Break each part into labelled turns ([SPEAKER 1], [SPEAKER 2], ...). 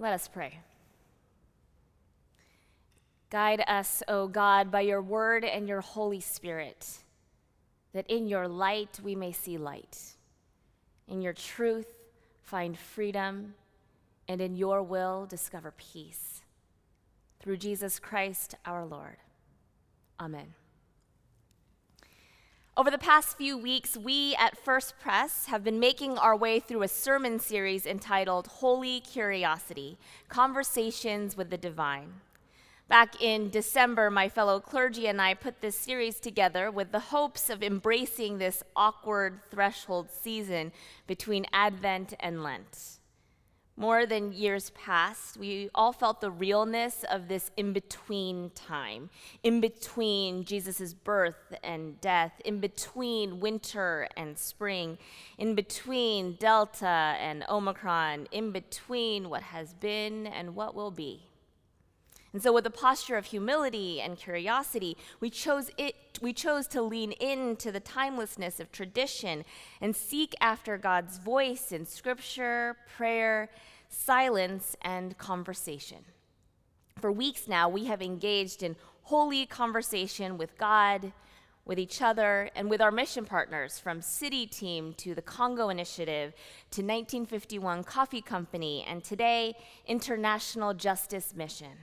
[SPEAKER 1] Let us pray. Guide us, O God, by your word and your Holy Spirit, that in your light we may see light, in your truth find freedom, and in your will discover peace. Through Jesus Christ our Lord. Amen. Over the past few weeks, we at First Pres have been making our way through a sermon series entitled Holy Curiosity Conversations with the Divine. Back in December, my fellow clergy and I put this series together with the hopes of embracing this awkward threshold season between Advent and Lent. More than years past, we all felt the realness of this in between time, in between Jesus' birth and death, in between winter and spring, in between Delta and Omicron, in between what has been and what will be. And so, with a posture of humility and curiosity, we chose, it, we chose to lean into the timelessness of tradition and seek after God's voice in scripture, prayer, silence, and conversation. For weeks now, we have engaged in holy conversation with God, with each other, and with our mission partners from CityTeam to the Congo Initiative to 1951 Coffee Company, and today, International Justice Mission.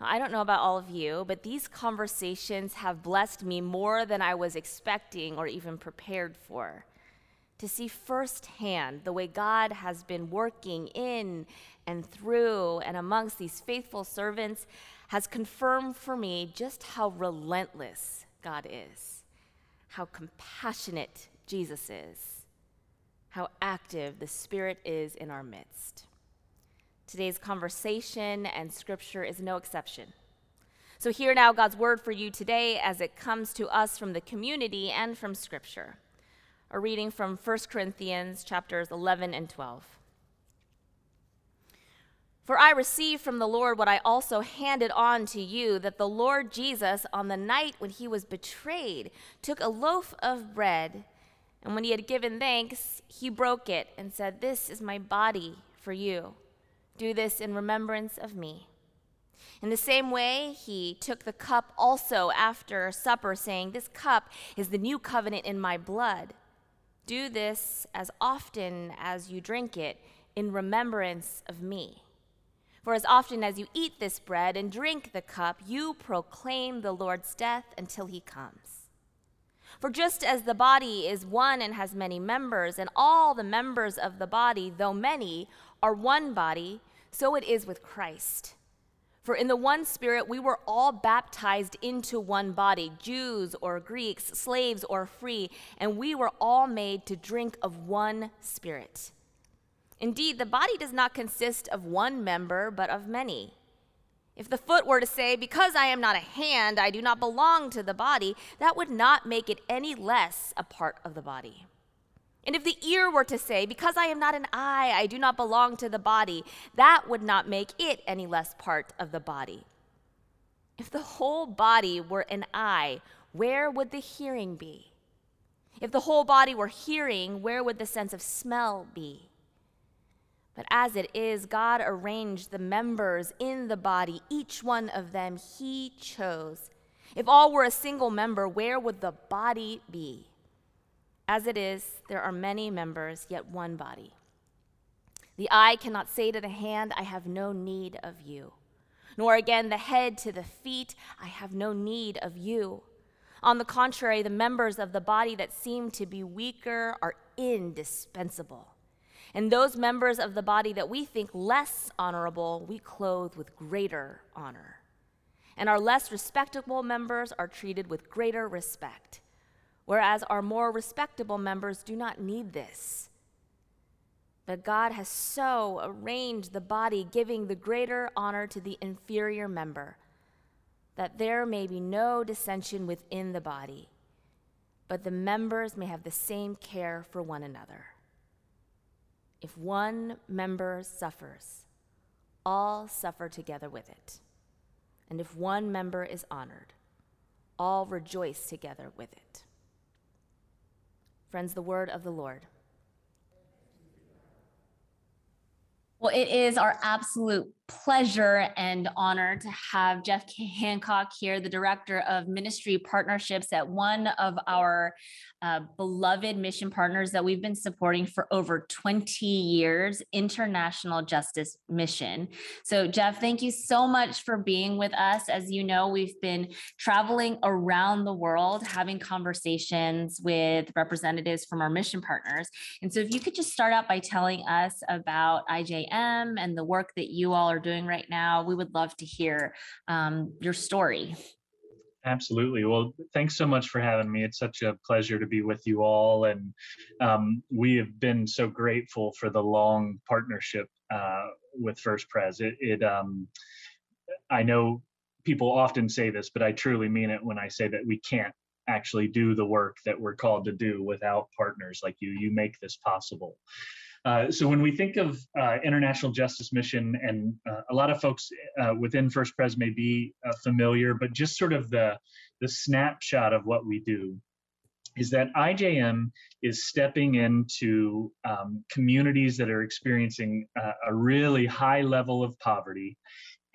[SPEAKER 1] Now, I don't know about all of you, but these conversations have blessed me more than I was expecting or even prepared for to see firsthand the way God has been working in and through and amongst these faithful servants has confirmed for me just how relentless God is, how compassionate Jesus is, how active the Spirit is in our midst. Today's conversation and scripture is no exception. So, hear now God's word for you today as it comes to us from the community and from scripture a reading from 1 Corinthians chapters 11 and 12. For I received from the Lord what I also handed on to you that the Lord Jesus, on the night when he was betrayed, took a loaf of bread, and when he had given thanks, he broke it and said, This is my body for you. Do this in remembrance of me. In the same way, he took the cup also after supper, saying, This cup is the new covenant in my blood. Do this as often as you drink it in remembrance of me. For as often as you eat this bread and drink the cup, you proclaim the Lord's death until he comes. For just as the body is one and has many members, and all the members of the body, though many, are one body, so it is with Christ. For in the one Spirit we were all baptized into one body Jews or Greeks, slaves or free, and we were all made to drink of one Spirit. Indeed, the body does not consist of one member, but of many. If the foot were to say, Because I am not a hand, I do not belong to the body, that would not make it any less a part of the body. And if the ear were to say, Because I am not an eye, I do not belong to the body, that would not make it any less part of the body. If the whole body were an eye, where would the hearing be? If the whole body were hearing, where would the sense of smell be? But as it is, God arranged the members in the body, each one of them He chose. If all were a single member, where would the body be? As it is, there are many members, yet one body. The eye cannot say to the hand, I have no need of you, nor again the head to the feet, I have no need of you. On the contrary, the members of the body that seem to be weaker are indispensable. And those members of the body that we think less honorable, we clothe with greater honor. And our less respectable members are treated with greater respect whereas our more respectable members do not need this. But God has so arranged the body, giving the greater honor to the inferior member, that there may be no dissension within the body, but the members may have the same care for one another. If one member suffers, all suffer together with it. And if one member is honored, all rejoice together with it. Friends, the word of the Lord.
[SPEAKER 2] Well, it is our absolute pleasure and honor to have Jeff Hancock here, the Director of Ministry Partnerships at one of our uh, beloved mission partners that we've been supporting for over 20 years, International Justice Mission. So, Jeff, thank you so much for being with us. As you know, we've been traveling around the world having conversations with representatives from our mission partners. And so, if you could just start out by telling us about IJM and the work that you all are doing right now, we would love to hear um, your story.
[SPEAKER 3] Absolutely. Well, thanks so much for having me. It's such a pleasure to be with you all. And um, we have been so grateful for the long partnership uh, with First Pres. It, it um, I know people often say this, but I truly mean it when I say that we can't actually do the work that we're called to do without partners like you. You make this possible. Uh, so when we think of uh, international justice mission, and uh, a lot of folks uh, within First Pres may be uh, familiar, but just sort of the the snapshot of what we do is that IJM is stepping into um, communities that are experiencing a really high level of poverty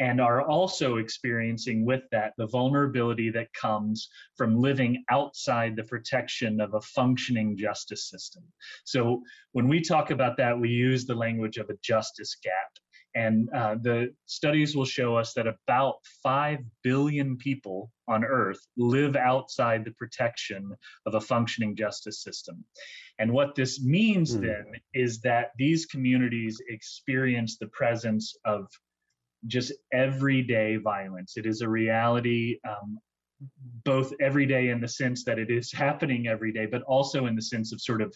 [SPEAKER 3] and are also experiencing with that the vulnerability that comes from living outside the protection of a functioning justice system. So when we talk about that, we use the language of a justice gap. And uh, the studies will show us that about 5 billion people on Earth live outside the protection of a functioning justice system. And what this means mm. then is that these communities experience the presence of just everyday violence. It is a reality, um, both every day in the sense that it is happening every day, but also in the sense of sort of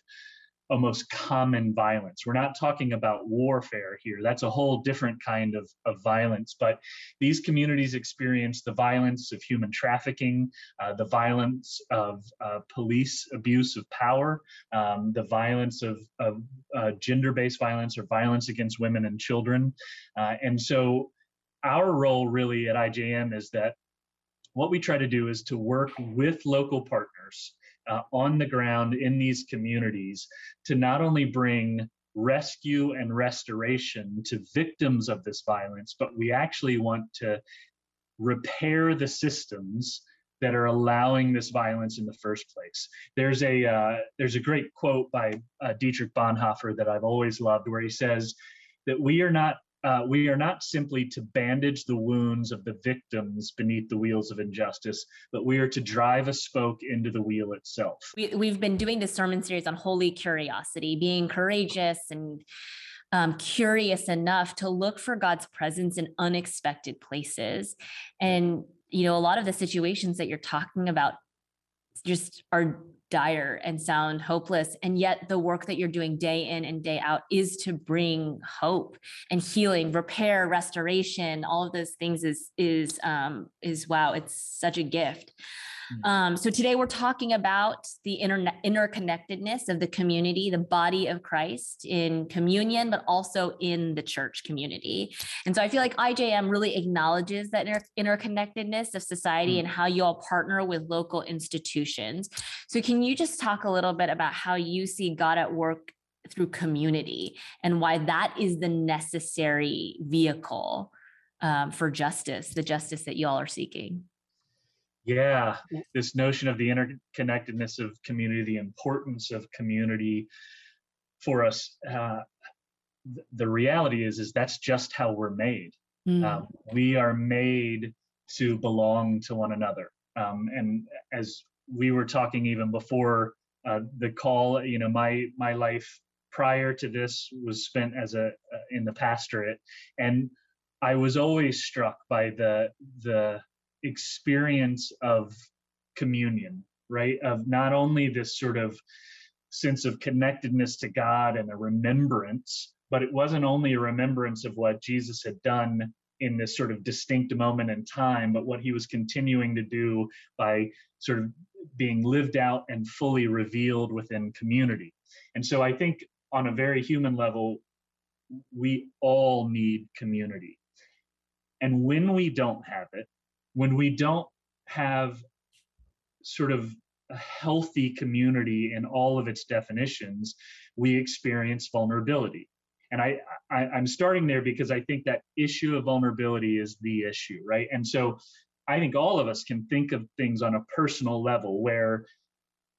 [SPEAKER 3] almost common violence. We're not talking about warfare here. That's a whole different kind of, of violence. But these communities experience the violence of human trafficking, uh, the violence of uh, police abuse of power, um, the violence of, of uh, gender based violence or violence against women and children. Uh, and so our role really at IJM is that what we try to do is to work with local partners uh, on the ground in these communities to not only bring rescue and restoration to victims of this violence, but we actually want to repair the systems that are allowing this violence in the first place. There's a uh, there's a great quote by uh, Dietrich Bonhoeffer that I've always loved, where he says that we are not uh, we are not simply to bandage the wounds of the victims beneath the wheels of injustice, but we are to drive a spoke into the wheel itself.
[SPEAKER 2] We, we've been doing this sermon series on holy curiosity, being courageous and um, curious enough to look for God's presence in unexpected places. And, you know, a lot of the situations that you're talking about just are dire and sound hopeless and yet the work that you're doing day in and day out is to bring hope and healing repair restoration all of those things is is um is wow it's such a gift. Um, so today we're talking about the inter- interconnectedness of the community, the body of Christ in communion, but also in the church community. And so I feel like IJM really acknowledges that inter- interconnectedness of society and how you all partner with local institutions. So can you just talk a little bit about how you see God at work through community and why that is the necessary vehicle um, for justice, the justice that you all are seeking?
[SPEAKER 3] Yeah, this notion of the interconnectedness of community, the importance of community for us. Uh, th- the reality is, is that's just how we're made. Mm. Um, we are made to belong to one another. Um, and as we were talking even before uh, the call, you know, my my life prior to this was spent as a uh, in the pastorate, and I was always struck by the the experience of communion, right? Of not only this sort of sense of connectedness to God and a remembrance, but it wasn't only a remembrance of what Jesus had done in this sort of distinct moment in time, but what he was continuing to do by sort of being lived out and fully revealed within community. And so I think on a very human level, we all need community. And when we don't have it, when we don't have sort of a healthy community in all of its definitions, we experience vulnerability. and I, I i'm starting there because i think that issue of vulnerability is the issue right and so i think all of us can think of things on a personal level where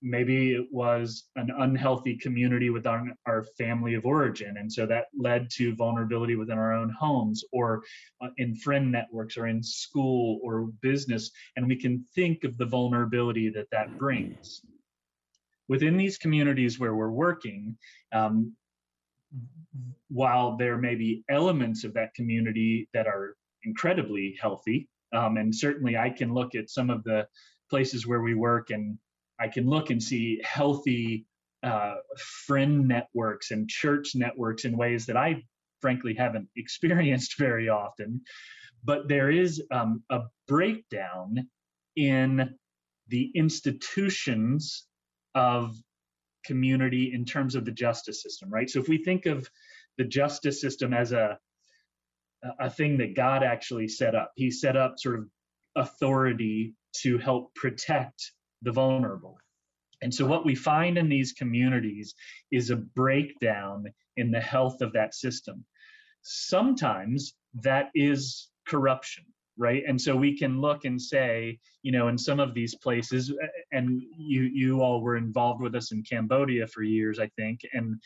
[SPEAKER 3] maybe it was an unhealthy community with our, our family of origin. And so that led to vulnerability within our own homes or uh, in friend networks or in school or business. And we can think of the vulnerability that that brings. Within these communities where we're working um, while there may be elements of that community that are incredibly healthy um, and certainly i can look at some of the places where we work and I can look and see healthy uh, friend networks and church networks in ways that I frankly haven't experienced very often. But there is um, a breakdown in the institutions of community in terms of the justice system, right? So if we think of the justice system as a a thing that God actually set up, He set up sort of authority to help protect the vulnerable. And so, what we find in these communities is a breakdown in the health of that system. Sometimes that is corruption, right? And so we can look and say, you know, in some of these places, and you you all were involved with us in Cambodia for years, I think, and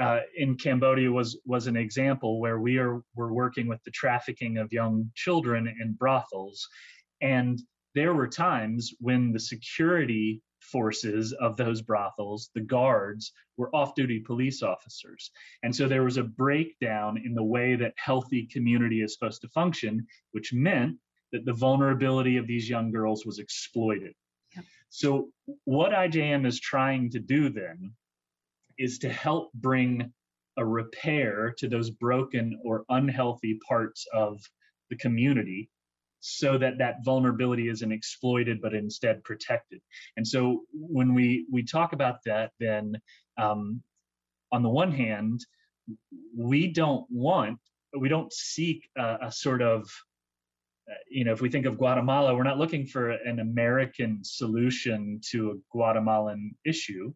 [SPEAKER 3] uh, in Cambodia was was an example where we are we're working with the trafficking of young children in brothels, and there were times when the security forces of those brothels, the guards, were off duty police officers. And so there was a breakdown in the way that healthy community is supposed to function, which meant that the vulnerability of these young girls was exploited. Yep. So, what IJM is trying to do then is to help bring a repair to those broken or unhealthy parts of the community so that that vulnerability isn't exploited but instead protected. And so when we we talk about that then um, on the one hand we don't want we don't seek a, a sort of you know if we think of guatemala we're not looking for an american solution to a guatemalan issue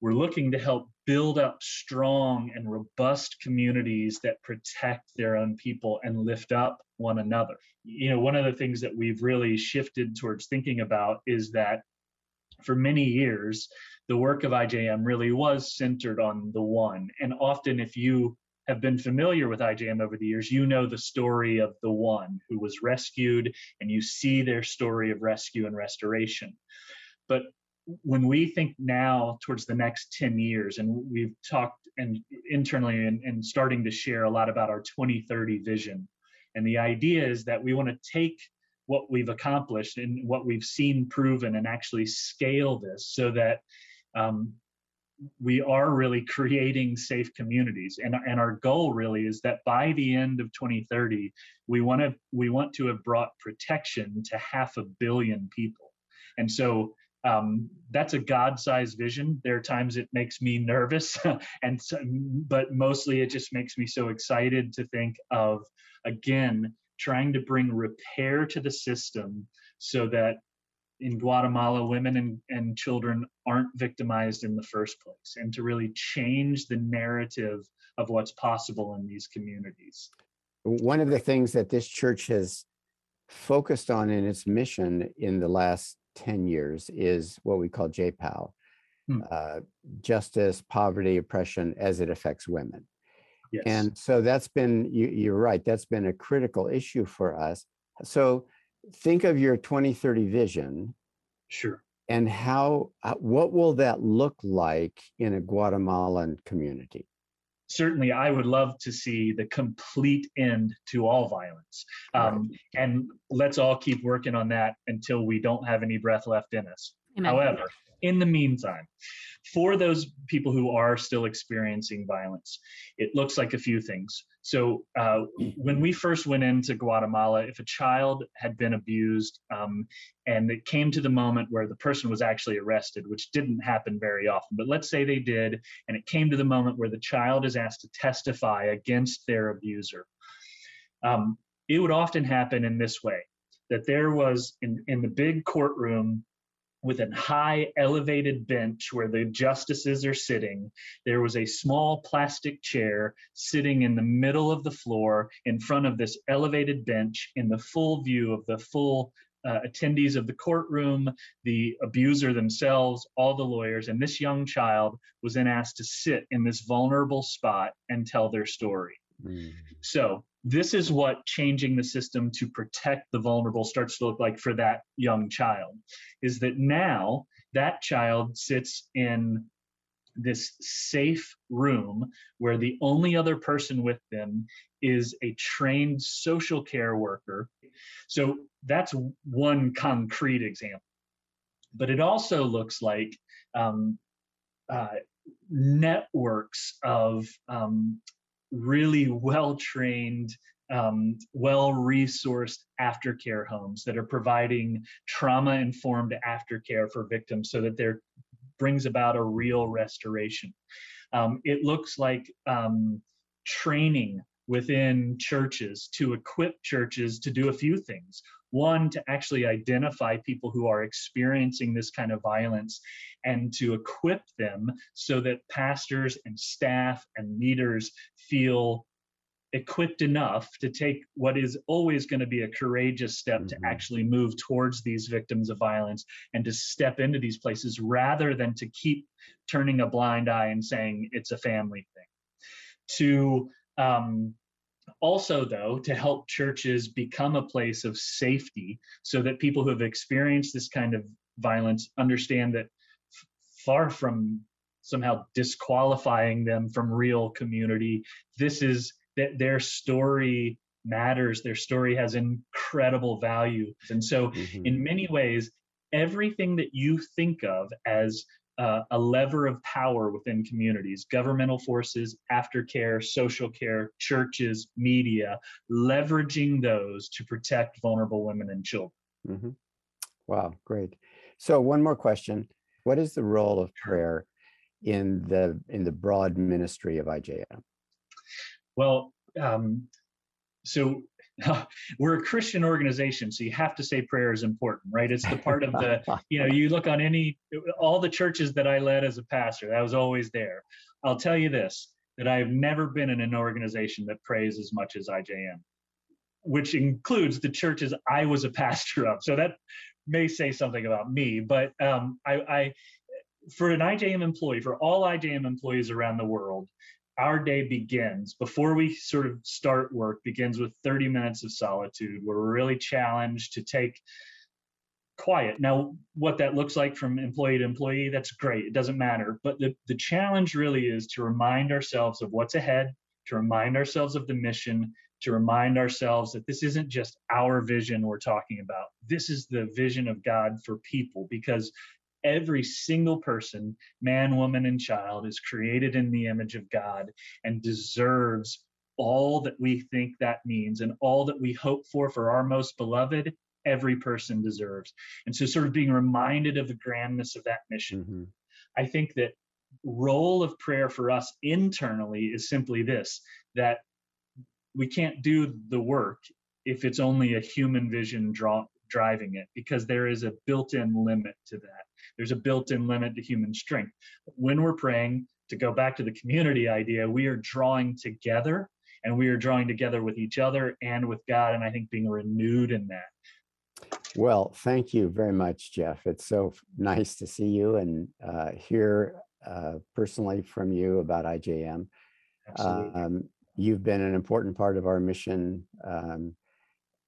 [SPEAKER 3] we're looking to help build up strong and robust communities that protect their own people and lift up one another. You know, one of the things that we've really shifted towards thinking about is that for many years, the work of IJM really was centered on the one. And often, if you have been familiar with IJM over the years, you know the story of the one who was rescued, and you see their story of rescue and restoration. But when we think now towards the next 10 years, and we've talked and internally and, and starting to share a lot about our 2030 vision. And the idea is that we want to take what we've accomplished and what we've seen proven and actually scale this so that um, we are really creating safe communities and, and our goal really is that by the end of 2030 we want to we want to have brought protection to half a billion people and so um, that's a god-sized vision. There are times it makes me nervous and so, but mostly it just makes me so excited to think of again trying to bring repair to the system so that in guatemala women and, and children aren't victimized in the first place and to really change the narrative of what's possible in these communities.
[SPEAKER 4] One of the things that this church has focused on in its mission in the last 10 years is what we call JPOW hmm. uh, justice, poverty, oppression as it affects women. Yes. And so that's been, you, you're right, that's been a critical issue for us. So think of your 2030 vision.
[SPEAKER 3] Sure.
[SPEAKER 4] And how, uh, what will that look like in a Guatemalan community?
[SPEAKER 3] Certainly I would love to see the complete end to all violence. Um, right. And let's all keep working on that until we don't have any breath left in us. Amen. However, in the meantime, for those people who are still experiencing violence, it looks like a few things. So, uh, when we first went into Guatemala, if a child had been abused um, and it came to the moment where the person was actually arrested, which didn't happen very often, but let's say they did, and it came to the moment where the child is asked to testify against their abuser, um, it would often happen in this way that there was in, in the big courtroom with a high elevated bench where the justices are sitting. There was a small plastic chair sitting in the middle of the floor in front of this elevated bench in the full view of the full uh, attendees of the courtroom, the abuser themselves, all the lawyers, and this young child was then asked to sit in this vulnerable spot and tell their story. Mm. So, this is what changing the system to protect the vulnerable starts to look like for that young child is that now that child sits in this safe room where the only other person with them is a trained social care worker. So that's one concrete example. But it also looks like um, uh, networks of um, really well trained, um, well resourced aftercare homes that are providing trauma informed aftercare for victims so that there brings about a real restoration. Um, it looks like um, training within churches to equip churches to do a few things. One, to actually identify people who are experiencing this kind of violence and to equip them so that pastors and staff and leaders feel equipped enough to take what is always going to be a courageous step mm-hmm. to actually move towards these victims of violence and to step into these places rather than to keep turning a blind eye and saying it's a family thing. To um, also, though, to help churches become a place of safety so that people who have experienced this kind of violence understand that f- far from somehow disqualifying them from real community, this is that their story matters, their story has incredible value. And so, mm-hmm. in many ways, everything that you think of as uh, a lever of power within communities governmental forces aftercare social care churches media leveraging those to protect vulnerable women and children. Mm-hmm.
[SPEAKER 4] wow great. So one more question. What is the role of prayer in the in the broad ministry of ijm
[SPEAKER 3] well um, so we're a Christian organization, so you have to say prayer is important, right? It's the part of the, you know, you look on any, all the churches that I led as a pastor, that was always there. I'll tell you this that I've never been in an organization that prays as much as IJM, which includes the churches I was a pastor of. So that may say something about me, but um, I, I, for an IJM employee, for all IJM employees around the world, our day begins before we sort of start work begins with 30 minutes of solitude. We're really challenged to take quiet. Now what that looks like from employee to employee that's great. It doesn't matter. But the, the challenge really is to remind ourselves of what's ahead to remind ourselves of the mission to remind ourselves that this isn't just our vision we're talking about. This is the vision of god for people because every single person, man, woman, and child, is created in the image of God and deserves all that we think that means and all that we hope for for our most beloved every person deserves. And so sort of being reminded of the grandness of that mission. Mm-hmm. i think that role of prayer for us internally is simply this that we can't do the work if it's only a human vision draw, driving it because there is a built-in limit to that there's a built-in limit to human strength. When we're praying to go back to the community idea we are drawing together and we are drawing together with each other and with god and i think being renewed in that.
[SPEAKER 4] Well thank you very much jeff. It's so nice to see you and uh, hear uh, personally from you about ijm um, you've been an important part of our mission um,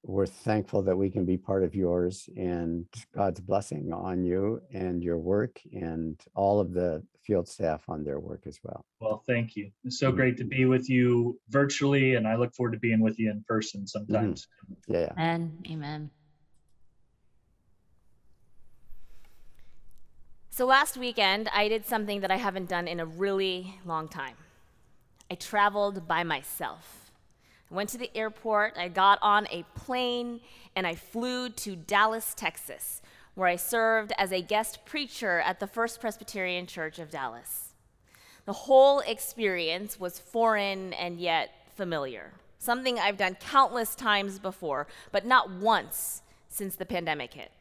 [SPEAKER 4] we're thankful that we can be part of yours and God's blessing on you and your work and all of the field staff on their work as well.
[SPEAKER 3] Well, thank you. It's so mm-hmm. great to be with you virtually, and I look forward to being with you in person sometimes.
[SPEAKER 4] Mm-hmm. Yeah.
[SPEAKER 2] Amen. Amen.
[SPEAKER 1] So last weekend, I did something that I haven't done in a really long time. I traveled by myself. Went to the airport, I got on a plane, and I flew to Dallas, Texas, where I served as a guest preacher at the First Presbyterian Church of Dallas. The whole experience was foreign and yet familiar, something I've done countless times before, but not once since the pandemic hit.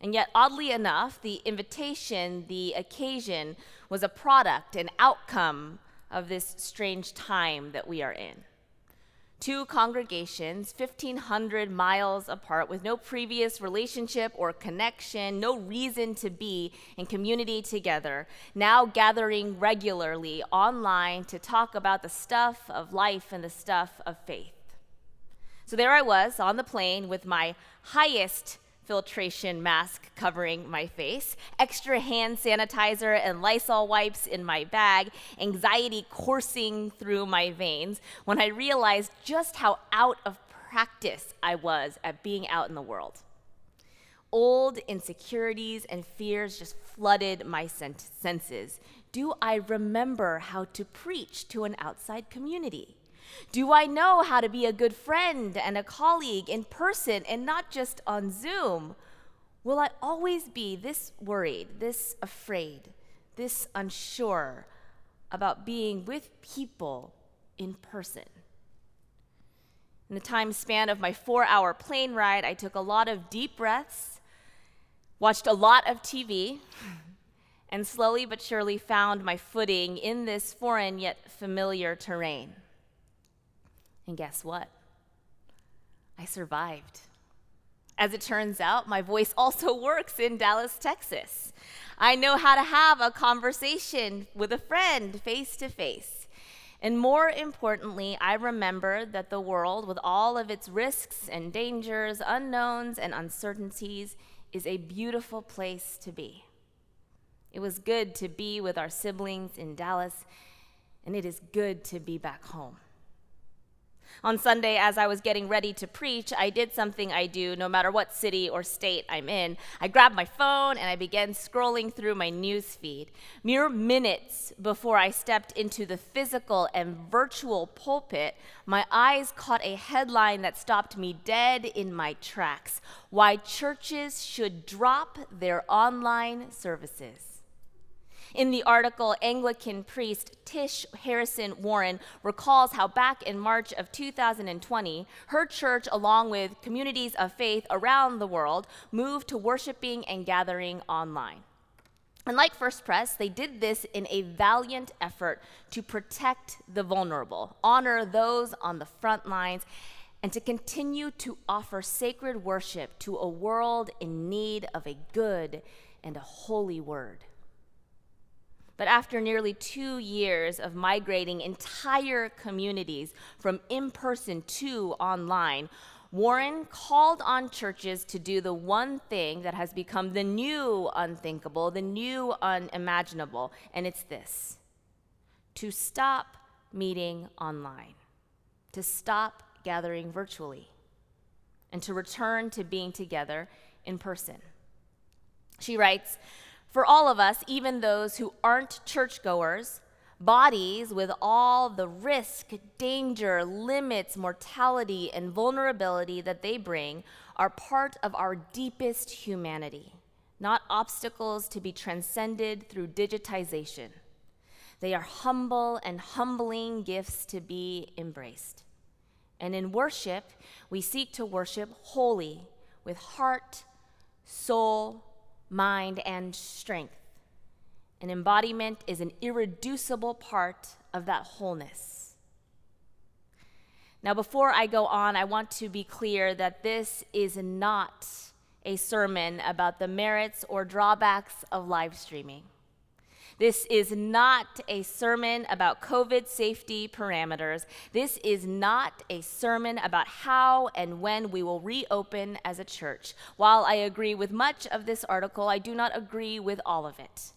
[SPEAKER 1] And yet, oddly enough, the invitation, the occasion, was a product, an outcome of this strange time that we are in. Two congregations, 1,500 miles apart, with no previous relationship or connection, no reason to be in community together, now gathering regularly online to talk about the stuff of life and the stuff of faith. So there I was on the plane with my highest filtration mask covering my face, extra hand sanitizer and Lysol wipes in my bag, anxiety coursing through my veins when I realized just how out of practice I was at being out in the world. Old insecurities and fears just flooded my senses. Do I remember how to preach to an outside community? Do I know how to be a good friend and a colleague in person and not just on Zoom? Will I always be this worried, this afraid, this unsure about being with people in person? In the time span of my four hour plane ride, I took a lot of deep breaths, watched a lot of TV, and slowly but surely found my footing in this foreign yet familiar terrain. And guess what? I survived. As it turns out, my voice also works in Dallas, Texas. I know how to have a conversation with a friend face to face. And more importantly, I remember that the world, with all of its risks and dangers, unknowns and uncertainties, is a beautiful place to be. It was good to be with our siblings in Dallas, and it is good to be back home. On Sunday, as I was getting ready to preach, I did something I do no matter what city or state I'm in. I grabbed my phone and I began scrolling through my news feed. Mere minutes before I stepped into the physical and virtual pulpit, my eyes caught a headline that stopped me dead in my tracks Why Churches Should Drop Their Online Services. In the article, Anglican priest Tish Harrison Warren recalls how back in March of 2020, her church, along with communities of faith around the world, moved to worshiping and gathering online. And like First Pres, they did this in a valiant effort to protect the vulnerable, honor those on the front lines, and to continue to offer sacred worship to a world in need of a good and a holy word. But after nearly two years of migrating entire communities from in person to online, Warren called on churches to do the one thing that has become the new unthinkable, the new unimaginable, and it's this. To stop meeting online, to stop gathering virtually, and to return to being together in person. She writes, for all of us, even those who aren't churchgoers, bodies with all the risk, danger, limits, mortality, and vulnerability that they bring are part of our deepest humanity, not obstacles to be transcended through digitization. They are humble and humbling gifts to be embraced. And in worship, we seek to worship wholly with heart, soul, mind, and strength. An embodiment is an irreducible part of that wholeness. Now, before I go on, I want to be clear that this is not a sermon about the merits or drawbacks of live streaming. This is not a sermon about COVID safety parameters. This is not a sermon about how and when we will reopen as a church. While I agree with much of this article, I do not agree with all of it.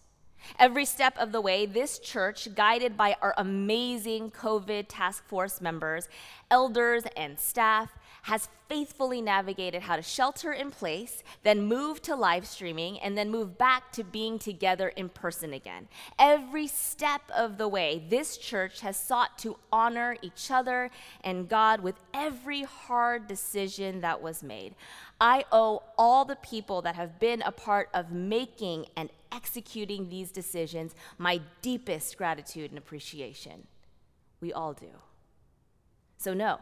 [SPEAKER 1] Every step of the way, this church, guided by our amazing COVID task force members, elders, and staff, has faithfully navigated how to shelter in place, then move to live streaming, and then move back to being together in person again. Every step of the way, this church has sought to honor each other and God with every hard decision that was made. I owe all the people that have been a part of making and executing these decisions my deepest gratitude and appreciation. We all do. So, no.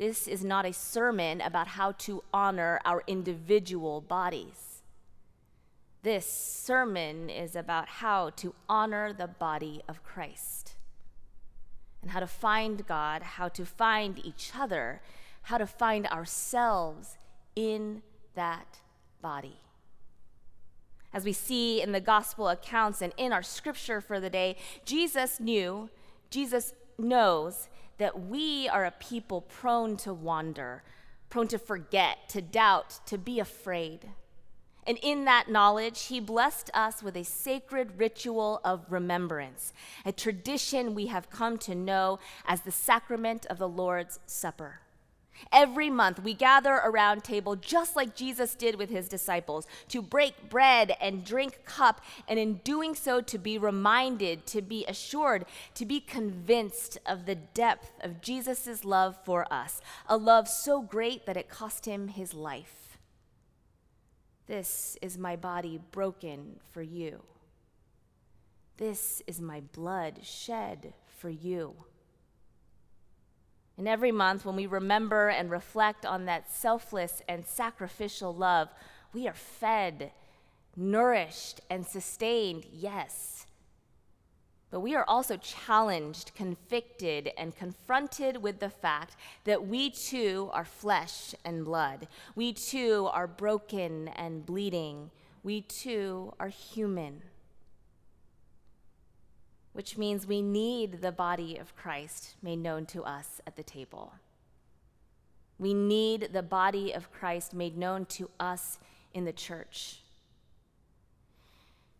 [SPEAKER 1] This is not a sermon about how to honor our individual bodies. This sermon is about how to honor the body of Christ and how to find God, how to find each other, how to find ourselves in that body. As we see in the gospel accounts and in our scripture for the day, Jesus knew, Jesus knows that we are a people prone to wander, prone to forget, to doubt, to be afraid. And in that knowledge, he blessed us with a sacred ritual of remembrance, a tradition we have come to know as the sacrament of the Lord's Supper. Every month, we gather around table just like Jesus did with his disciples to break bread and drink cup, and in doing so, to be reminded, to be assured, to be convinced of the depth of Jesus' love for us, a love so great that it cost him his life. This is my body broken for you. This is my blood shed for you. And every month, when we remember and reflect on that selfless and sacrificial love, we are fed, nourished, and sustained, yes, but we are also challenged, convicted, and confronted with the fact that we too are flesh and blood. We too are broken and bleeding. We too are human. Which means we need the body of Christ made known to us at the table. We need the body of Christ made known to us in the church.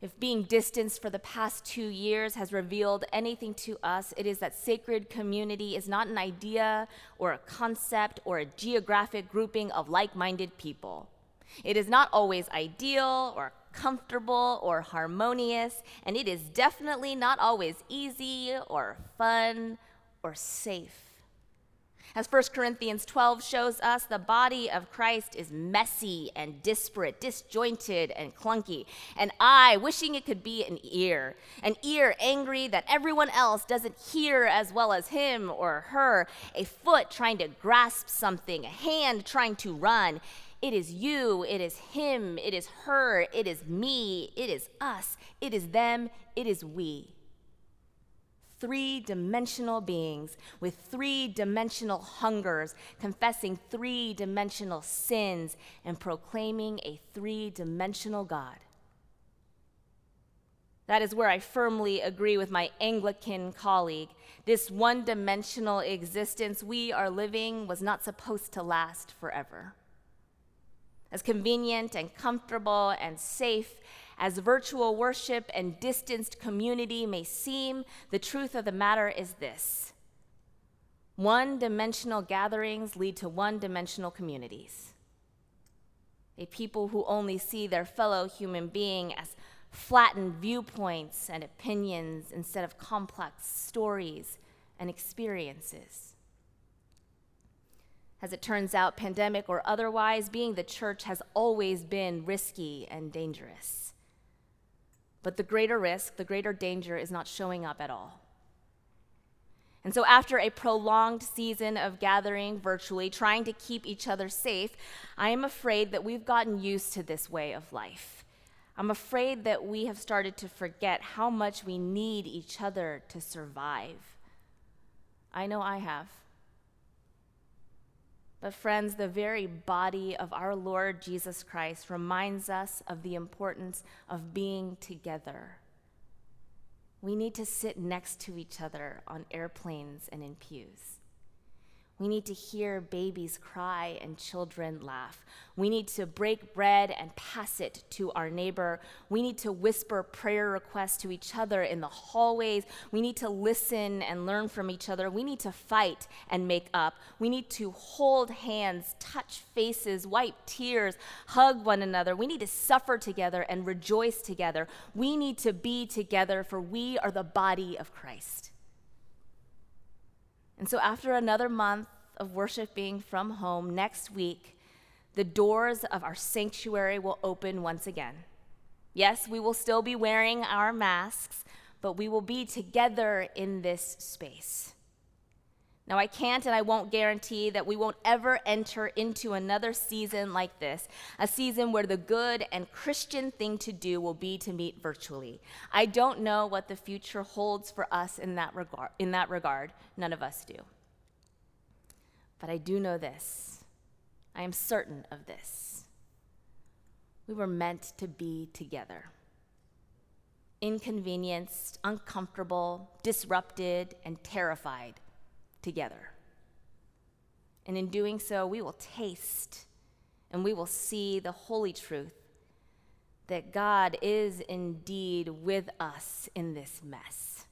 [SPEAKER 1] If being distanced for the past two years has revealed anything to us, it is that sacred community is not an idea or a concept or a geographic grouping of like minded people. It is not always ideal or comfortable or harmonious, and it is definitely not always easy or fun or safe. As 1 Corinthians 12 shows us, the body of Christ is messy and disparate, disjointed and clunky. An eye wishing it could be an ear, an ear angry that everyone else doesn't hear as well as him or her, a foot trying to grasp something, a hand trying to run. It is you, it is him, it is her, it is me, it is us, it is them, it is we three dimensional beings with three dimensional hungers, confessing three dimensional sins, and proclaiming a three dimensional God. That is where I firmly agree with my Anglican colleague. This one dimensional existence we are living was not supposed to last forever. As convenient and comfortable and safe as virtual worship and distanced community may seem, the truth of the matter is this one dimensional gatherings lead to one dimensional communities. A people who only see their fellow human being as flattened viewpoints and opinions instead of complex stories and experiences. As it turns out, pandemic or otherwise, being the church has always been risky and dangerous. But the greater risk, the greater danger is not showing up at all. And so, after a prolonged season of gathering virtually, trying to keep each other safe, I am afraid that we've gotten used to this way of life. I'm afraid that we have started to forget how much we need each other to survive. I know I have. But, friends, the very body of our Lord Jesus Christ reminds us of the importance of being together. We need to sit next to each other on airplanes and in pews. We need to hear babies cry and children laugh. We need to break bread and pass it to our neighbor. We need to whisper prayer requests to each other in the hallways. We need to listen and learn from each other. We need to fight and make up. We need to hold hands, touch faces, wipe tears, hug one another. We need to suffer together and rejoice together. We need to be together, for we are the body of Christ. And so, after another month of worshiping from home, next week, the doors of our sanctuary will open once again. Yes, we will still be wearing our masks, but we will be together in this space. Now, I can't and I won't guarantee that we won't ever enter into another season like this, a season where the good and Christian thing to do will be to meet virtually. I don't know what the future holds for us in that regard. In that regard, none of us do. But I do know this. I am certain of this. We were meant to be together. Inconvenienced, uncomfortable, disrupted, and terrified together. And in doing so, we will taste and we will see the holy truth that God is indeed with us in this mess.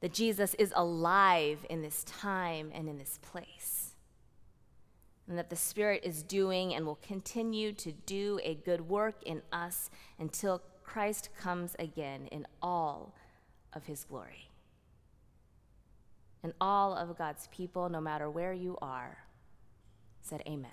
[SPEAKER 1] That Jesus is alive in this time and in this place. And that the Spirit is doing and will continue to do a good work in us until Christ comes again in all of his glory and all of God's people, no matter where you are, said, Amen.